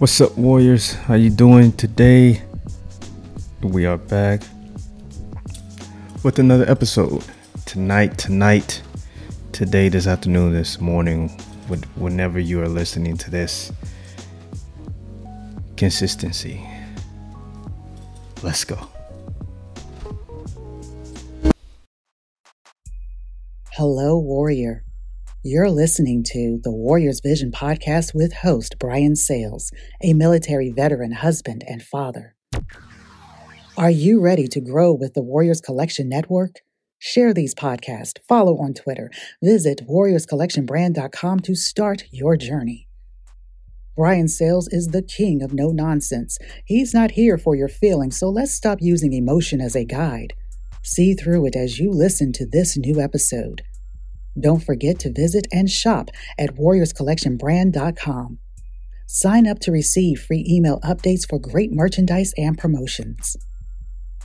What's up, Warriors? How you doing today? We are back with another episode tonight, tonight, today, this afternoon, this morning, whenever you are listening to this. Consistency. Let's go. Hello, Warrior. You're listening to the Warriors Vision podcast with host Brian Sales, a military veteran, husband, and father. Are you ready to grow with the Warriors Collection Network? Share these podcasts, follow on Twitter, visit warriorscollectionbrand.com to start your journey. Brian Sales is the king of no nonsense. He's not here for your feelings, so let's stop using emotion as a guide. See through it as you listen to this new episode. Don't forget to visit and shop at warriorscollectionbrand.com. Sign up to receive free email updates for great merchandise and promotions.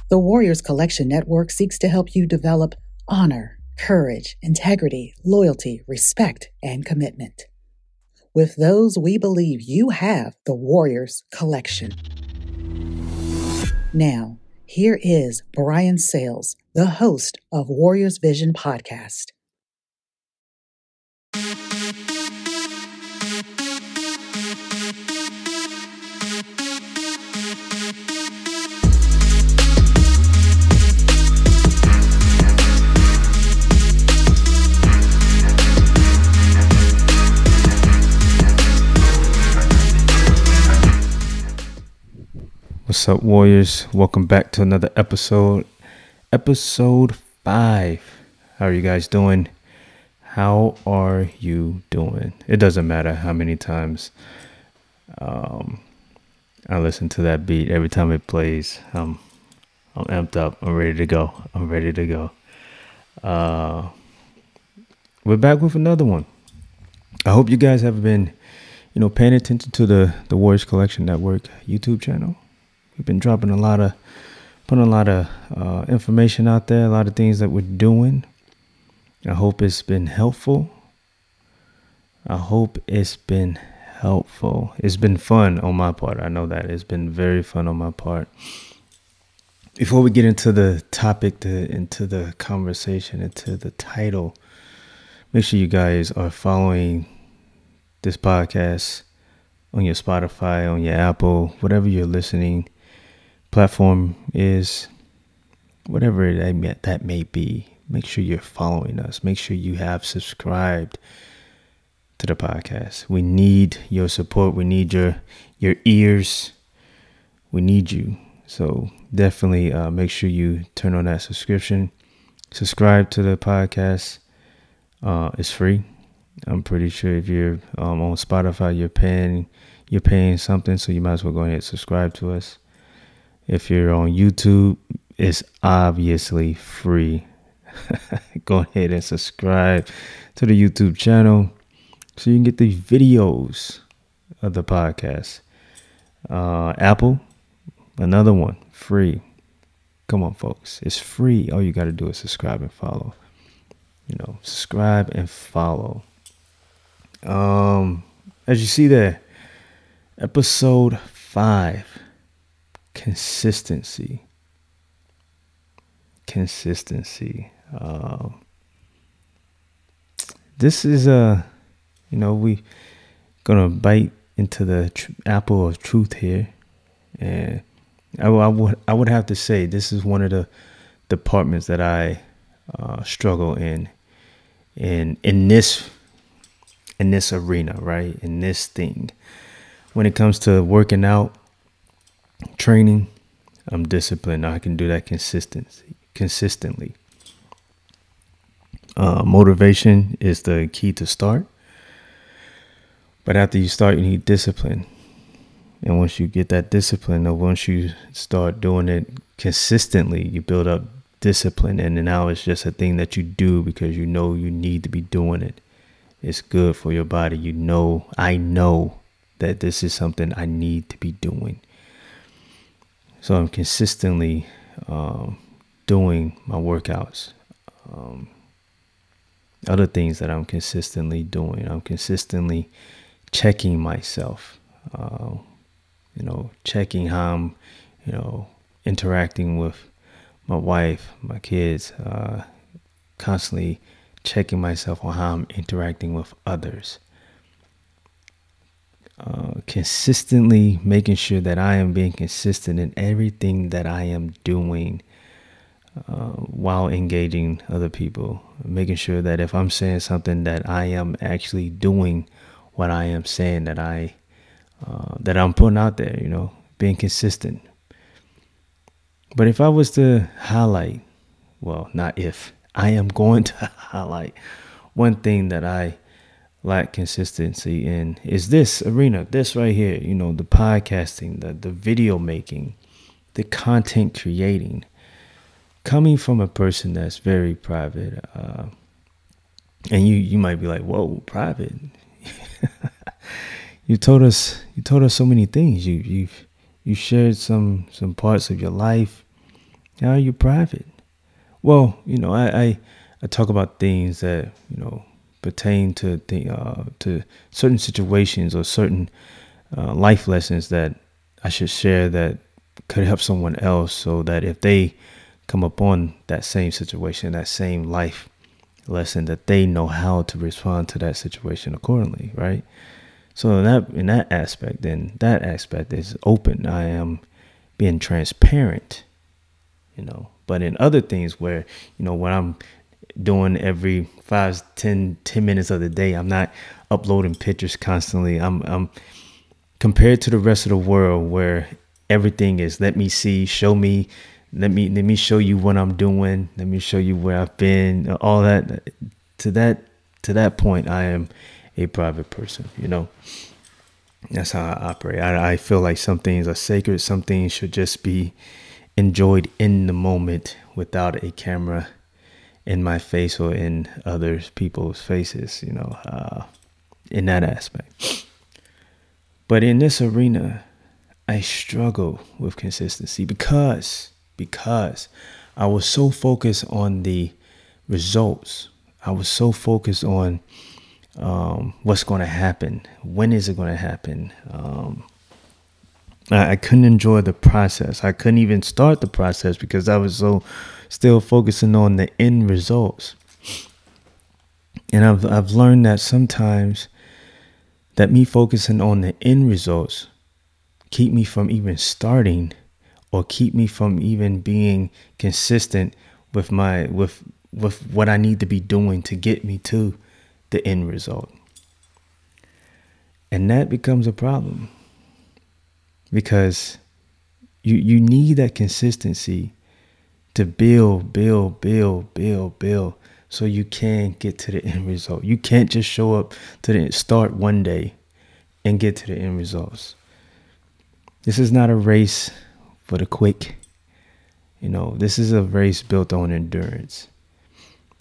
The Warriors Collection Network seeks to help you develop honor, courage, integrity, loyalty, respect, and commitment. With those, we believe you have the Warriors Collection. Now, here is Brian Sales, the host of Warriors Vision Podcast. What's up, Warriors? Welcome back to another episode. Episode 5. How are you guys doing? How are you doing? It doesn't matter how many times um, I listen to that beat. Every time it plays, I'm, I'm amped up. I'm ready to go. I'm ready to go. Uh, we're back with another one. I hope you guys have been, you know, paying attention to the the Warriors Collection Network YouTube channel. We've been dropping a lot of, putting a lot of uh, information out there, a lot of things that we're doing. I hope it's been helpful. I hope it's been helpful. It's been fun on my part. I know that it's been very fun on my part. Before we get into the topic, the, into the conversation, into the title, make sure you guys are following this podcast on your Spotify, on your Apple, whatever you're listening platform is, whatever that may be, make sure you're following us. Make sure you have subscribed to the podcast. We need your support. We need your your ears. We need you. So definitely uh, make sure you turn on that subscription. Subscribe to the podcast. Uh, it's free. I'm pretty sure if you're um, on Spotify, you're paying you're paying something, so you might as well go ahead and subscribe to us. If you're on YouTube, it's obviously free. Go ahead and subscribe to the YouTube channel so you can get the videos of the podcast. Uh, Apple, another one, free. Come on, folks. It's free. All you got to do is subscribe and follow. You know, subscribe and follow. Um, as you see there, episode five consistency. Consistency. Um, this is a, you know, we gonna bite into the tr- apple of truth here, and I, I, would I would have to say this is one of the departments that I uh, struggle in, in in this in this arena, right? In this thing, when it comes to working out training, I'm disciplined. I can do that consistency consistently. Uh, motivation is the key to start. But after you start, you need discipline. And once you get that discipline, or once you start doing it consistently, you build up discipline. And now it's just a thing that you do because you know you need to be doing it. It's good for your body. You know, I know that this is something I need to be doing. So I'm consistently um, doing my workouts. Um, other things that I'm consistently doing. I'm consistently checking myself. Uh, you know, checking how I'm, you know, interacting with my wife, my kids, uh, constantly checking myself on how I'm interacting with others. Uh, consistently making sure that I am being consistent in everything that I am doing uh, while engaging other people. Making sure that if I'm saying something, that I am actually doing what I am saying, that I uh, that I'm putting out there. You know, being consistent. But if I was to highlight, well, not if I am going to highlight one thing that I lack consistency in is this arena, this right here, you know, the podcasting, the, the video making, the content creating. Coming from a person that's very private, uh, and you you might be like, "Whoa, private." you told us you told us so many things. You you've you shared some some parts of your life. How are you private? Well, you know, I I, I talk about things that you know pertain to the, uh, to certain situations or certain uh, life lessons that I should share that could help someone else, so that if they come upon that same situation, that same life lesson, that they know how to respond to that situation accordingly, right? So in that in that aspect, then that aspect is open. I am being transparent, you know. But in other things where, you know, when I'm doing every five, 10, 10 minutes of the day. I'm not uploading pictures constantly. I'm, I'm compared to the rest of the world where everything is let me see, show me, let me let me show you what I'm doing, let me show you where I've been, all that to that to that point I am a private person, you know. That's how I operate. I, I feel like some things are sacred, some things should just be enjoyed in the moment without a camera in my face or in other people's faces, you know, uh, in that aspect. But in this arena, I struggle with consistency because because I was so focused on the results. I was so focused on um, what's going to happen. When is it going to happen? Um, I, I couldn't enjoy the process. I couldn't even start the process because I was so still focusing on the end results. And I've I've learned that sometimes that me focusing on the end results keep me from even starting or keep me from even being consistent with my with with what I need to be doing to get me to the end result. And that becomes a problem because you you need that consistency to build, build, build, build, build so you can get to the end result. You can't just show up to the start one day and get to the end results. This is not a race for the quick. You know, this is a race built on endurance.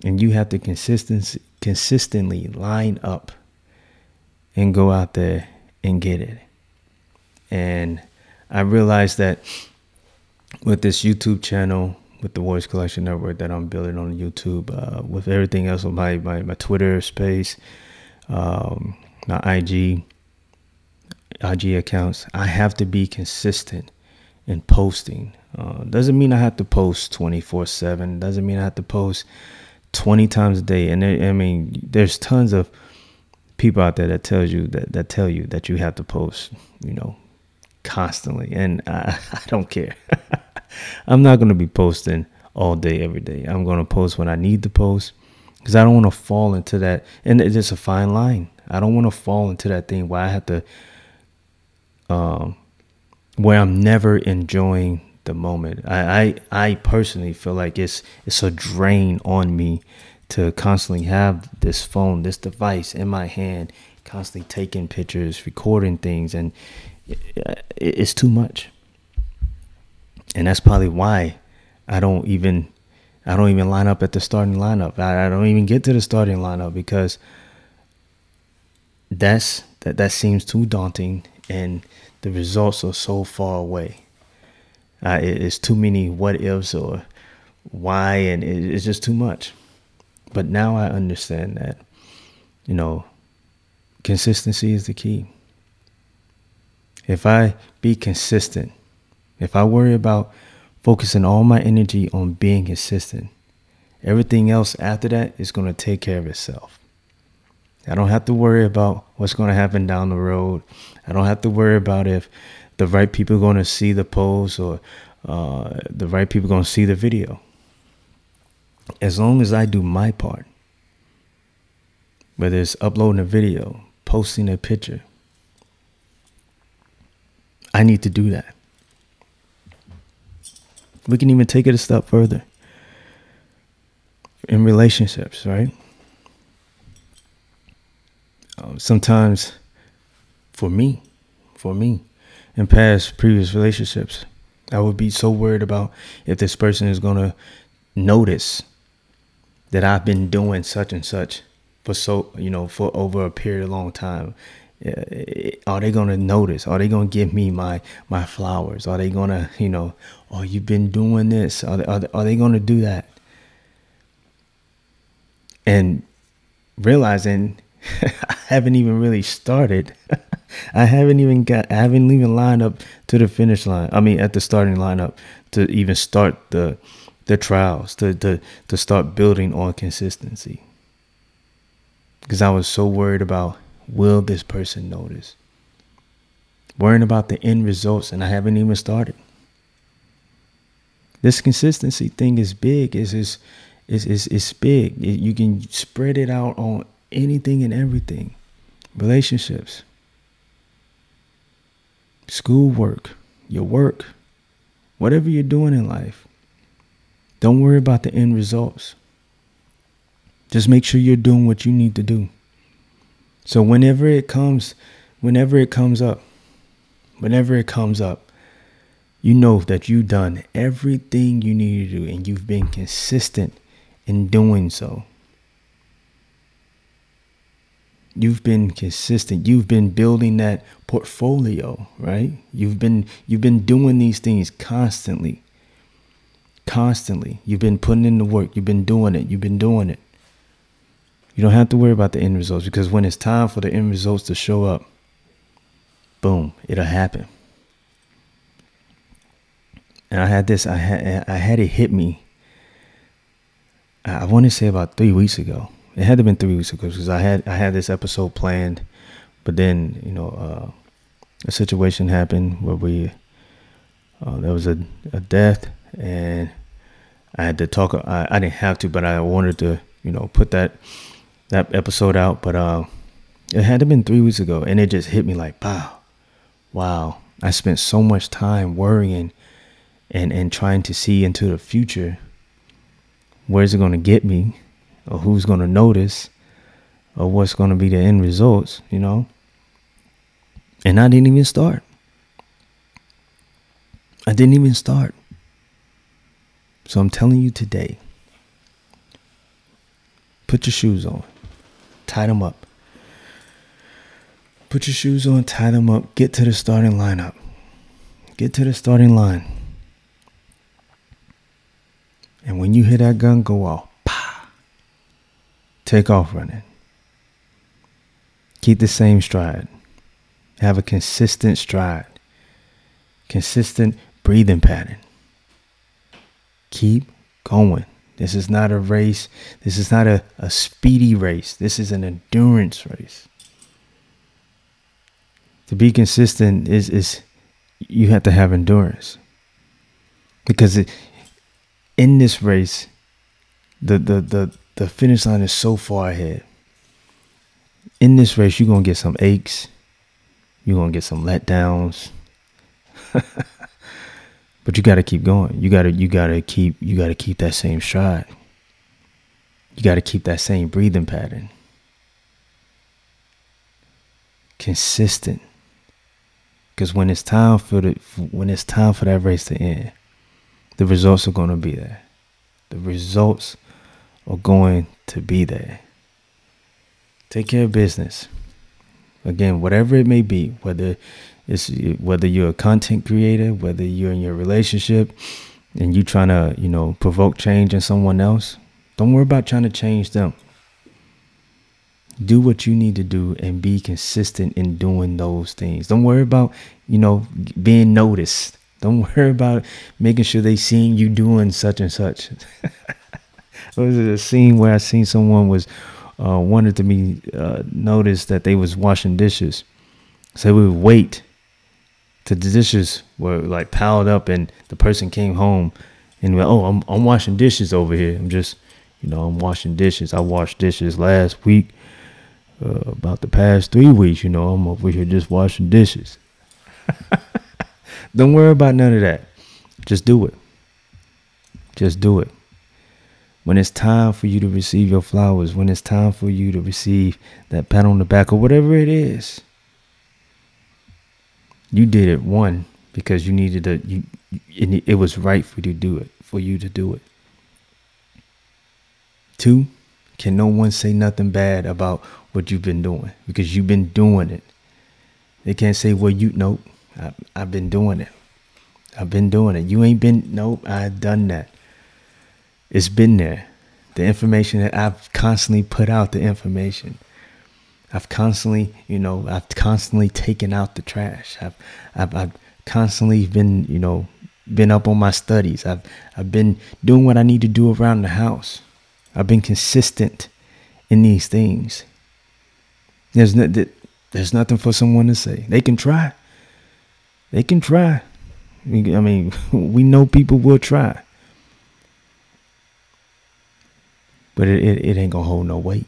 And you have to consistency consistently line up and go out there and get it. And I realized that with this YouTube channel, with the Warriors Collection Network that I'm building on YouTube, uh, with everything else on my, my, my Twitter space, um, my IG, IG accounts, I have to be consistent in posting. Uh, doesn't mean I have to post 24 7. Doesn't mean I have to post 20 times a day. And there, I mean, there's tons of people out there that tells you that, that tell you that you have to post, you know, constantly. And I, I don't care. I'm not going to be posting all day, every day. I'm going to post when I need to post because I don't want to fall into that. And it's just a fine line. I don't want to fall into that thing where I have to, um, where I'm never enjoying the moment. I, I, I personally feel like it's, it's a drain on me to constantly have this phone, this device in my hand, constantly taking pictures, recording things, and it's too much and that's probably why I don't even I don't even line up at the starting lineup. I, I don't even get to the starting lineup because that's that that seems too daunting and the results are so far away. Uh, it, it's too many what ifs or why, and it, it's just too much. But now I understand that, you know, consistency is the key. If I be consistent, if I worry about focusing all my energy on being consistent, everything else after that is going to take care of itself. I don't have to worry about what's going to happen down the road. I don't have to worry about if the right people are going to see the post or uh, the right people are going to see the video. As long as I do my part, whether it's uploading a video, posting a picture, I need to do that. We can even take it a step further in relationships, right? Um, sometimes, for me, for me, in past previous relationships, I would be so worried about if this person is going to notice that I've been doing such and such for so, you know, for over a period of long time. Uh, are they to notice? Are they to give me my my flowers? Are they to, you know, oh, you've been doing this? Are they, are they, are they to do that? And realizing I haven't even really started. I haven't even got I haven't even lined up to the finish line. I mean at the starting lineup to even start the the trials, to to to start building on consistency. Because I was so worried about will this person notice? Worrying about the end results and I haven't even started. This consistency thing is big. Is is is is is big. You can spread it out on anything and everything relationships, schoolwork, your work, whatever you're doing in life. Don't worry about the end results. Just make sure you're doing what you need to do. So whenever it comes, whenever it comes up, whenever it comes up, you know that you've done everything you need to do and you've been consistent in doing so. you've been consistent. You've been building that portfolio right? You've been you've been doing these things constantly. Constantly. You've been putting in the work. You've been doing it. You've been doing it you don't have to worry about the end results because when it's time for the end results to show up boom it'll happen and i had this i had i had it hit me i want to say about three weeks ago it had to have been three weeks ago because I had I had this episode planned, but then you know uh, a situation happened where we uh, there was a, a death and I had to talk. I, I didn't have to, but I wanted to you know put that that episode out. But uh, it had to been three weeks ago, and it just hit me like wow, wow. I spent so much time worrying and and trying to see into the future. Where's it going to get me? or who's going to notice or what's going to be the end results, you know. And I didn't even start. I didn't even start. So I'm telling you today put your shoes on, tie them up. Put your shoes on, tie them up, get to the starting lineup. Get to the starting line. And when you hear that gun go off, Take off running. Keep the same stride. Have a consistent stride. Consistent breathing pattern. Keep going. This is not a race. This is not a, a speedy race. This is an endurance race. To be consistent is is you have to have endurance. Because it, in this race, the, the the the finish line is so far ahead. In this race, you're gonna get some aches, you're gonna get some letdowns. but you gotta keep going. You gotta you gotta keep you gotta keep that same stride. You gotta keep that same breathing pattern. Consistent. Because when it's time for the when it's time for that race to end, the results are gonna be there. The results are going to be there. Take care of business. Again, whatever it may be, whether it's whether you're a content creator, whether you're in your relationship and you're trying to, you know, provoke change in someone else, don't worry about trying to change them. do what you need to do and be consistent in doing those things. Don't worry about, you know, being noticed. Don't worry about making sure they seeing you doing such and such. there was a scene where I seen someone was uh, wanted to be uh, noticed that they was washing dishes. So we would wait till the dishes were like piled up and the person came home and went, oh, I'm, I'm washing dishes over here. I'm just, you know, I'm washing dishes. I washed dishes last week uh, about the past three weeks. You know, I'm over here just washing dishes. Don't worry about none of that. Just do it. Just do it. When it's time for you to receive your flowers, when it's time for you to receive that pat on the back or whatever it is, you did it one because you needed to. You, it was right for you to do it. For you to do it. Two, can no one say nothing bad about what you've been doing because you've been doing it. They can't say, well, you, nope, I, I've been doing it. I've been doing it. You ain't been, nope, I've done that. It's been there. The information that I've constantly put out, the information. I've constantly, you know, I've constantly taken out the trash. I've, I've, I've constantly been, you know, been up on my studies. I've, I've been doing what I need to do around the house. I've been consistent in these things. There's no, there's nothing for someone to say. They can try. They can try. I mean, we know people will try. But it, it, it ain't gonna hold no weight.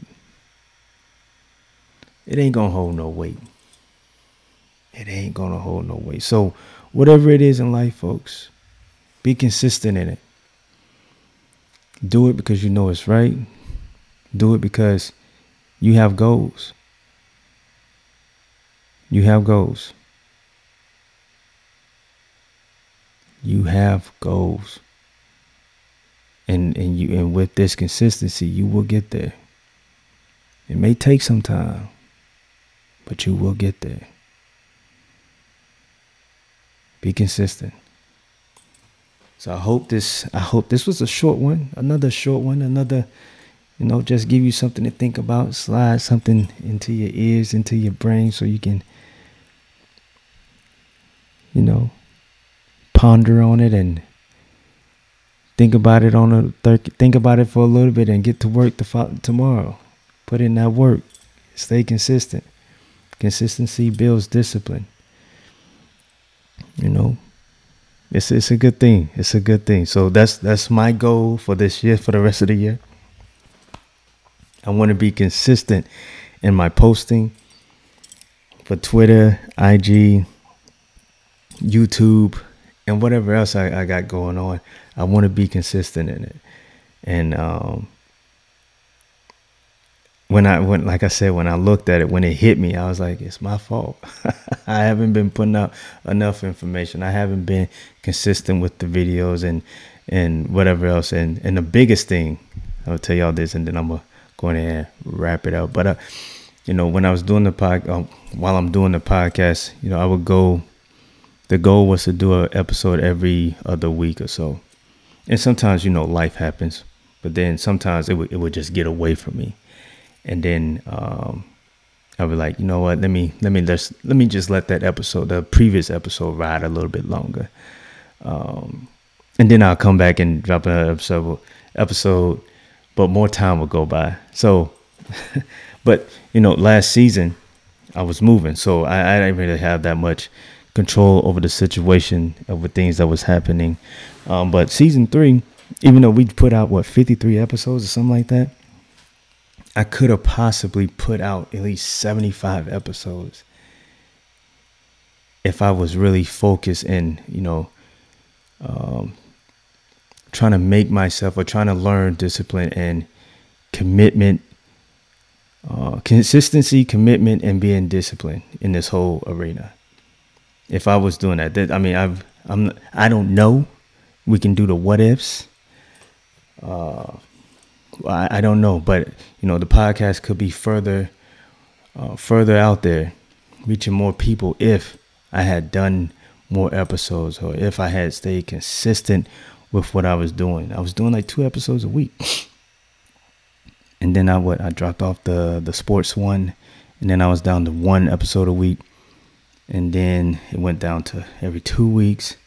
It ain't gonna hold no weight. It ain't gonna hold no weight. So whatever it is in life, folks, be consistent in it. Do it because you know it's right. Do it because you have goals. You have goals. You have goals. And and you and with this consistency, you will get there. It may take some time, but you will get there. Be consistent. So I hope this I hope this was a short one, another short one, another you know, just give you something to think about, slide something into your ears, into your brain so you can you know, ponder on it and think about it on a thir- think about it for a little bit and get to work fo- tomorrow. Put in that work. Stay consistent. Consistency builds discipline. You know, it's it's a good thing. It's a good thing. So that's that's my goal for this year, for the rest of the year. I want to be consistent in my posting for Twitter, IG, YouTube, and whatever else I, I got going on. I want to be consistent in it. And um, when I went, like I said, when I looked at it, when it hit me, I was like, it's my fault. I haven't been putting out enough information. I haven't been consistent with the videos and and whatever else. And and the biggest thing, I'll tell y'all this, and then I'm gonna go ahead and wrap it up. But uh, you know, when I was doing the pod, uh, while I'm doing the podcast, you know, I would go the goal was to do an episode every other week or so. And sometimes, you know, life happens, but then sometimes it would, it would just get away from me. And then um, I would like, you know what, let me let me just let me just let that episode, the previous episode ride a little bit longer. Um, and then I'll come back and drop another episode episode, but more time will go by. So but you know, last season I was moving, so I, I didn't really have that much control over the situation the things that was happening. Um, but season three, even though we put out what 53 episodes or something like that, I could have possibly put out at least 75 episodes if I was really focused in, you know um, trying to make myself or trying to learn discipline and commitment, uh, consistency, commitment, and being disciplined in this whole arena if I was doing that. that I mean, I've I'm I don't know. We can do the what ifs. Uh, I, I don't know, but you know, the podcast could be further uh, further out there, reaching more people if I had done more episodes or if I had stayed consistent with what I was doing. I was doing like two episodes a week. and then I what I dropped off the the sports one, and then I was down to one episode a week, and then it went down to every two weeks,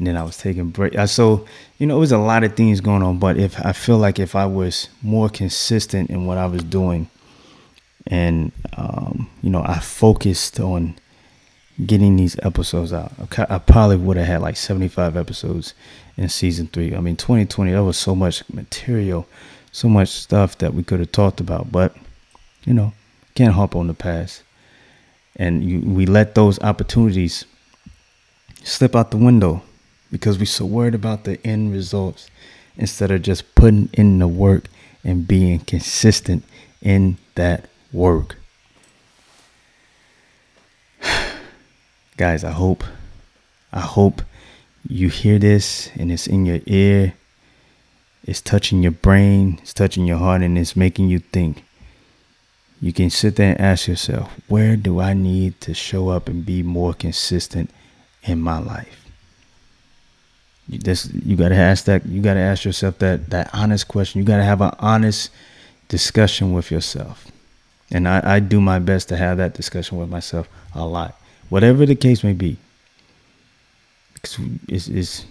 and then I was taking break. So you know, it was a lot of things going on. But if I feel like if I was more consistent in what I was doing, and um, you know, I focused on getting these episodes out, I probably would have had like 75 episodes in season three. I mean, 2020, that was so much material, so much stuff that we could have talked about. But you know, can't hop on the past, and you, we let those opportunities slip out the window because we're so worried about the end results instead of just putting in the work and being consistent in that work. Guys, I hope I hope you hear this and it's in your ear. It's touching your brain, it's touching your heart and it's making you think. You can sit there and ask yourself, where do I need to show up and be more consistent in my life? You this you gotta ask that you gotta ask yourself that that honest question. You gotta have an honest discussion with yourself. And I, I do my best to have that discussion with myself a lot. Whatever the case may be. Because it's, it's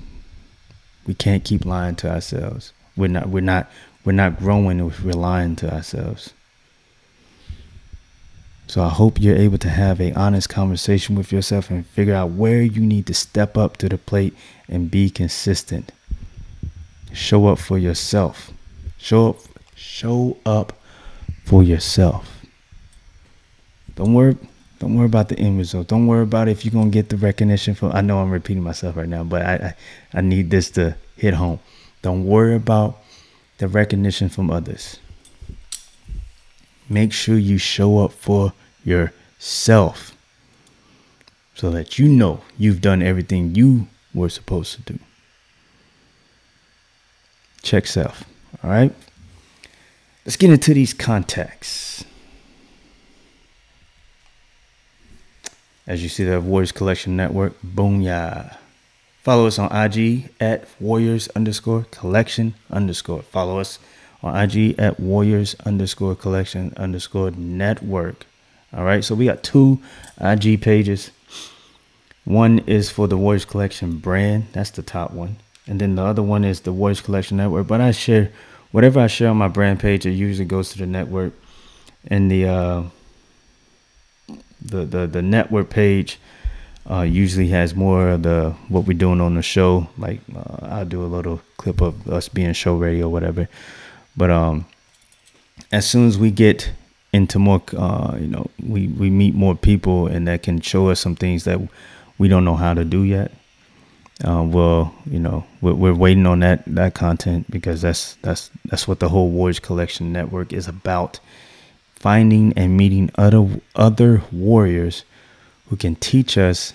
we can't keep lying to ourselves. We're not we're not we're not growing if we're lying to ourselves. So I hope you're able to have a honest conversation with yourself and figure out where you need to step up to the plate and be consistent. Show up for yourself. Show up show up for yourself. Don't worry don't worry about the end result. Don't worry about if you're gonna get the recognition from I know I'm repeating myself right now, but I, I, I need this to hit home. Don't worry about the recognition from others. Make sure you show up for yourself so that you know you've done everything you were supposed to do. Check self. All right. Let's get into these contacts. As you see, the Warriors Collection Network. Boom, yeah. Follow us on IG at Warriors underscore collection underscore. Follow us on IG at Warriors underscore collection underscore network. All right, so we got two IG pages. One is for the Warriors Collection brand, that's the top one, and then the other one is the Warriors Collection Network. But I share whatever I share on my brand page, it usually goes to the network, and the uh, the the the network page. Uh, usually has more of the what we're doing on the show. Like uh, I'll do a little clip of us being show ready or whatever. But um, as soon as we get into more uh, you know we we meet more people and that can show us some things that we don't know how to do yet uh, well you know we're, we're waiting on that that content because that's that's that's what the whole warriors collection network is about. Finding and meeting other other warriors who can teach us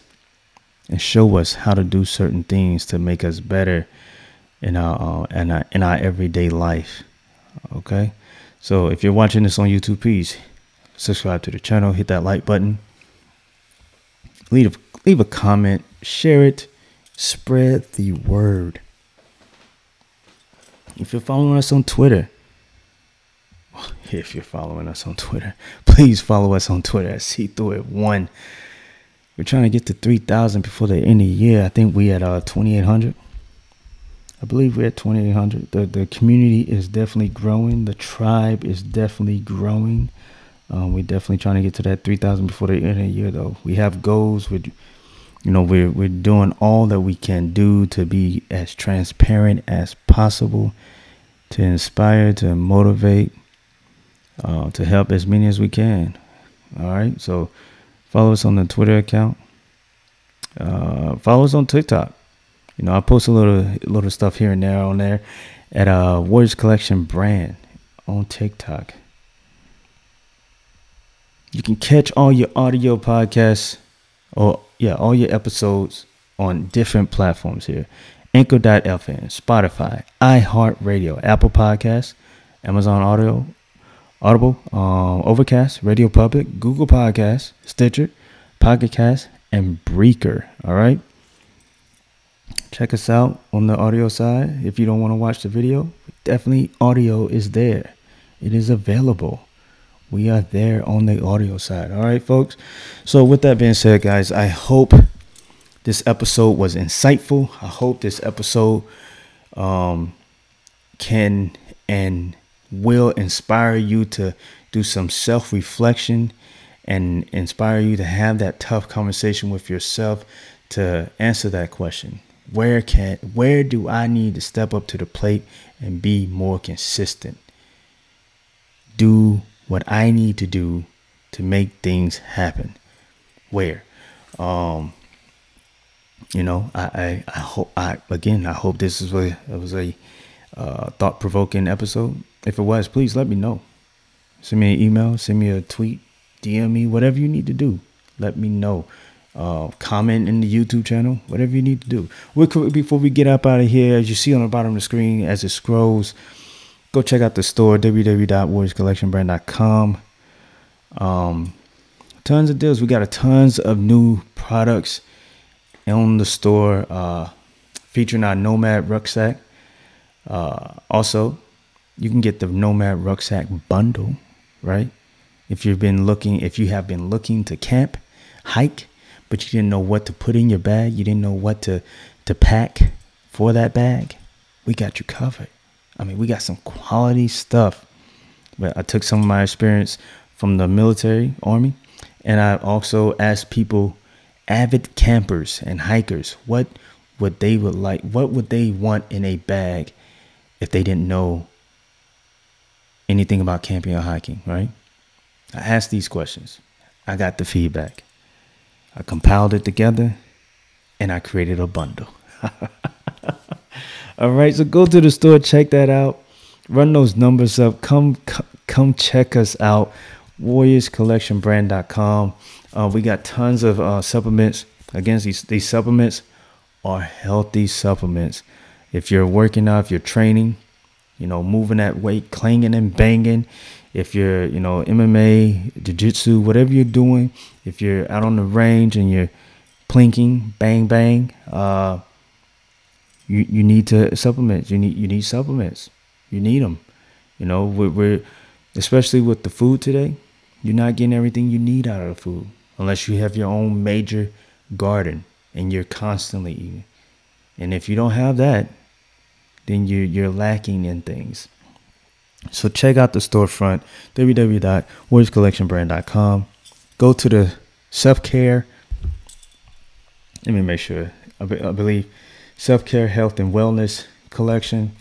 and show us how to do certain things to make us better in our uh, in our in our everyday life okay so if you're watching this on YouTube, please subscribe to the channel, hit that like button, leave a, leave a comment, share it, spread the word. If you're following us on Twitter, if you're following us on Twitter, please follow us on Twitter at See Through It One. We're trying to get to 3,000 before the end of the year. I think we at uh, 2,800. I believe we're at 2,800. The, the community is definitely growing. The tribe is definitely growing. Um, we're definitely trying to get to that 3,000 before the end of the year, though. We have goals. We're, you know, we're, we're doing all that we can do to be as transparent as possible, to inspire, to motivate, uh, to help as many as we can. All right. So follow us on the Twitter account. Uh, follow us on TikTok. You know, I post a little little stuff here and there on there at uh Warriors Collection brand on TikTok. You can catch all your audio podcasts or yeah, all your episodes on different platforms here. Anchor.fm, Spotify, iHeartRadio, Apple Podcasts, Amazon Audio, Audible, um, Overcast, Radio Public, Google Podcasts, Stitcher, Pocket Cast, and Breaker. All right check us out on the audio side. If you don't want to watch the video, definitely audio is there. It is available. We are there on the audio side. All right, folks. So, with that being said, guys, I hope this episode was insightful. I hope this episode um, can and will inspire you to do some self reflection and inspire you to have that tough conversation with yourself to answer that question where can where do i need to step up to the plate and be more consistent? Do what i need to do to make things happen. Where? Um you know i i, I hope i again i hope this is it was a uh, thought-provoking episode. If it was please let me know. Send me an email send me a tweet dm me whatever you need to do. Let me know uh, comment in the YouTube channel, whatever you need to do. Before we get up out of here, as you see on the bottom of the screen as it scrolls, go check out the store www.warriorscollectionbrand.com. Um, tons of deals. We got a tons of new products on the store, uh, featuring our Nomad rucksack. Uh, also, you can get the Nomad rucksack bundle, right? If you've been looking, if you have been looking to camp, hike, but you didn't know what to put in your bag, you didn't know what to to pack for that bag, we got you covered. I mean, we got some quality stuff. But I took some of my experience from the military army, and I also asked people, avid campers and hikers, what would they would like, what would they want in a bag if they didn't know anything about camping or hiking, right? I asked these questions. I got the feedback. I compiled it together and I created a bundle. All right, so go to the store, check that out, run those numbers up. Come, come, come check us out. WarriorsCollectionBrand.com. Uh, we got tons of uh, supplements. Again, these these supplements are healthy supplements. If you're working out, if you're training, you know, moving that weight, clanging and banging, if you're, you know, MMA, jiu-jitsu, whatever you're doing, if you're out on the range and you're plinking, bang bang, uh, you you need to supplement. You need you need supplements. You need them. You know, we're, we're especially with the food today. You're not getting everything you need out of the food unless you have your own major garden and you're constantly eating. And if you don't have that, then you're you're lacking in things. So check out the storefront, www.warriorscollectionbrand.com. Go to the self care. Let me make sure. I, be, I believe self care, health, and wellness collection.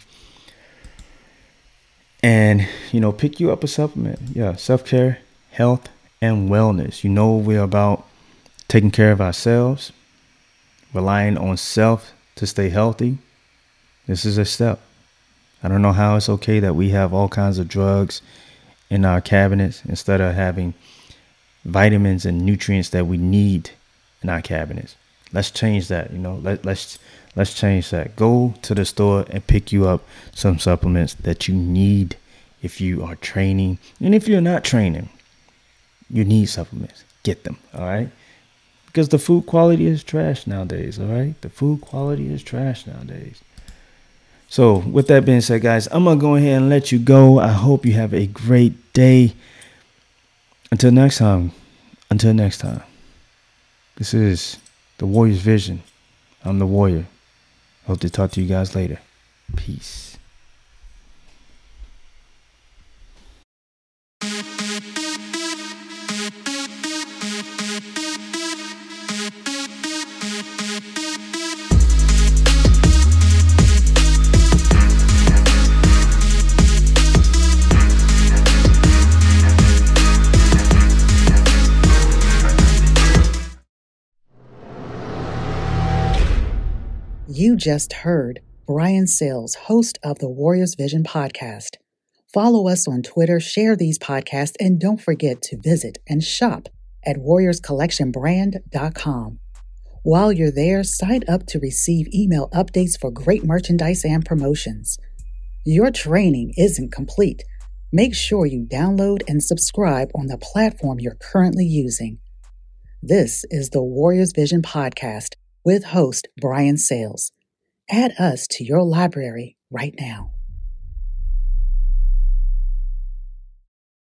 And, you know, pick you up a supplement. Yeah, self care, health, and wellness. You know, we're about taking care of ourselves, relying on self to stay healthy. This is a step. I don't know how it's okay that we have all kinds of drugs in our cabinets instead of having vitamins and nutrients that we need in our cabinets. Let's change that, you know. Let let's let's change that. Go to the store and pick you up some supplements that you need if you are training. And if you're not training, you need supplements. Get them, all right? Because the food quality is trash nowadays, all right? The food quality is trash nowadays. So, with that being said, guys, I'm going to go ahead and let you go. I hope you have a great day. Until next time, until next time, this is the Warrior's Vision. I'm the Warrior. Hope to talk to you guys later. Peace. Just heard Brian Sales, host of the Warriors Vision podcast. Follow us on Twitter, share these podcasts, and don't forget to visit and shop at warriorscollectionbrand.com. While you're there, sign up to receive email updates for great merchandise and promotions. Your training isn't complete. Make sure you download and subscribe on the platform you're currently using. This is the Warriors Vision podcast with host Brian Sales. Add us to your library right now.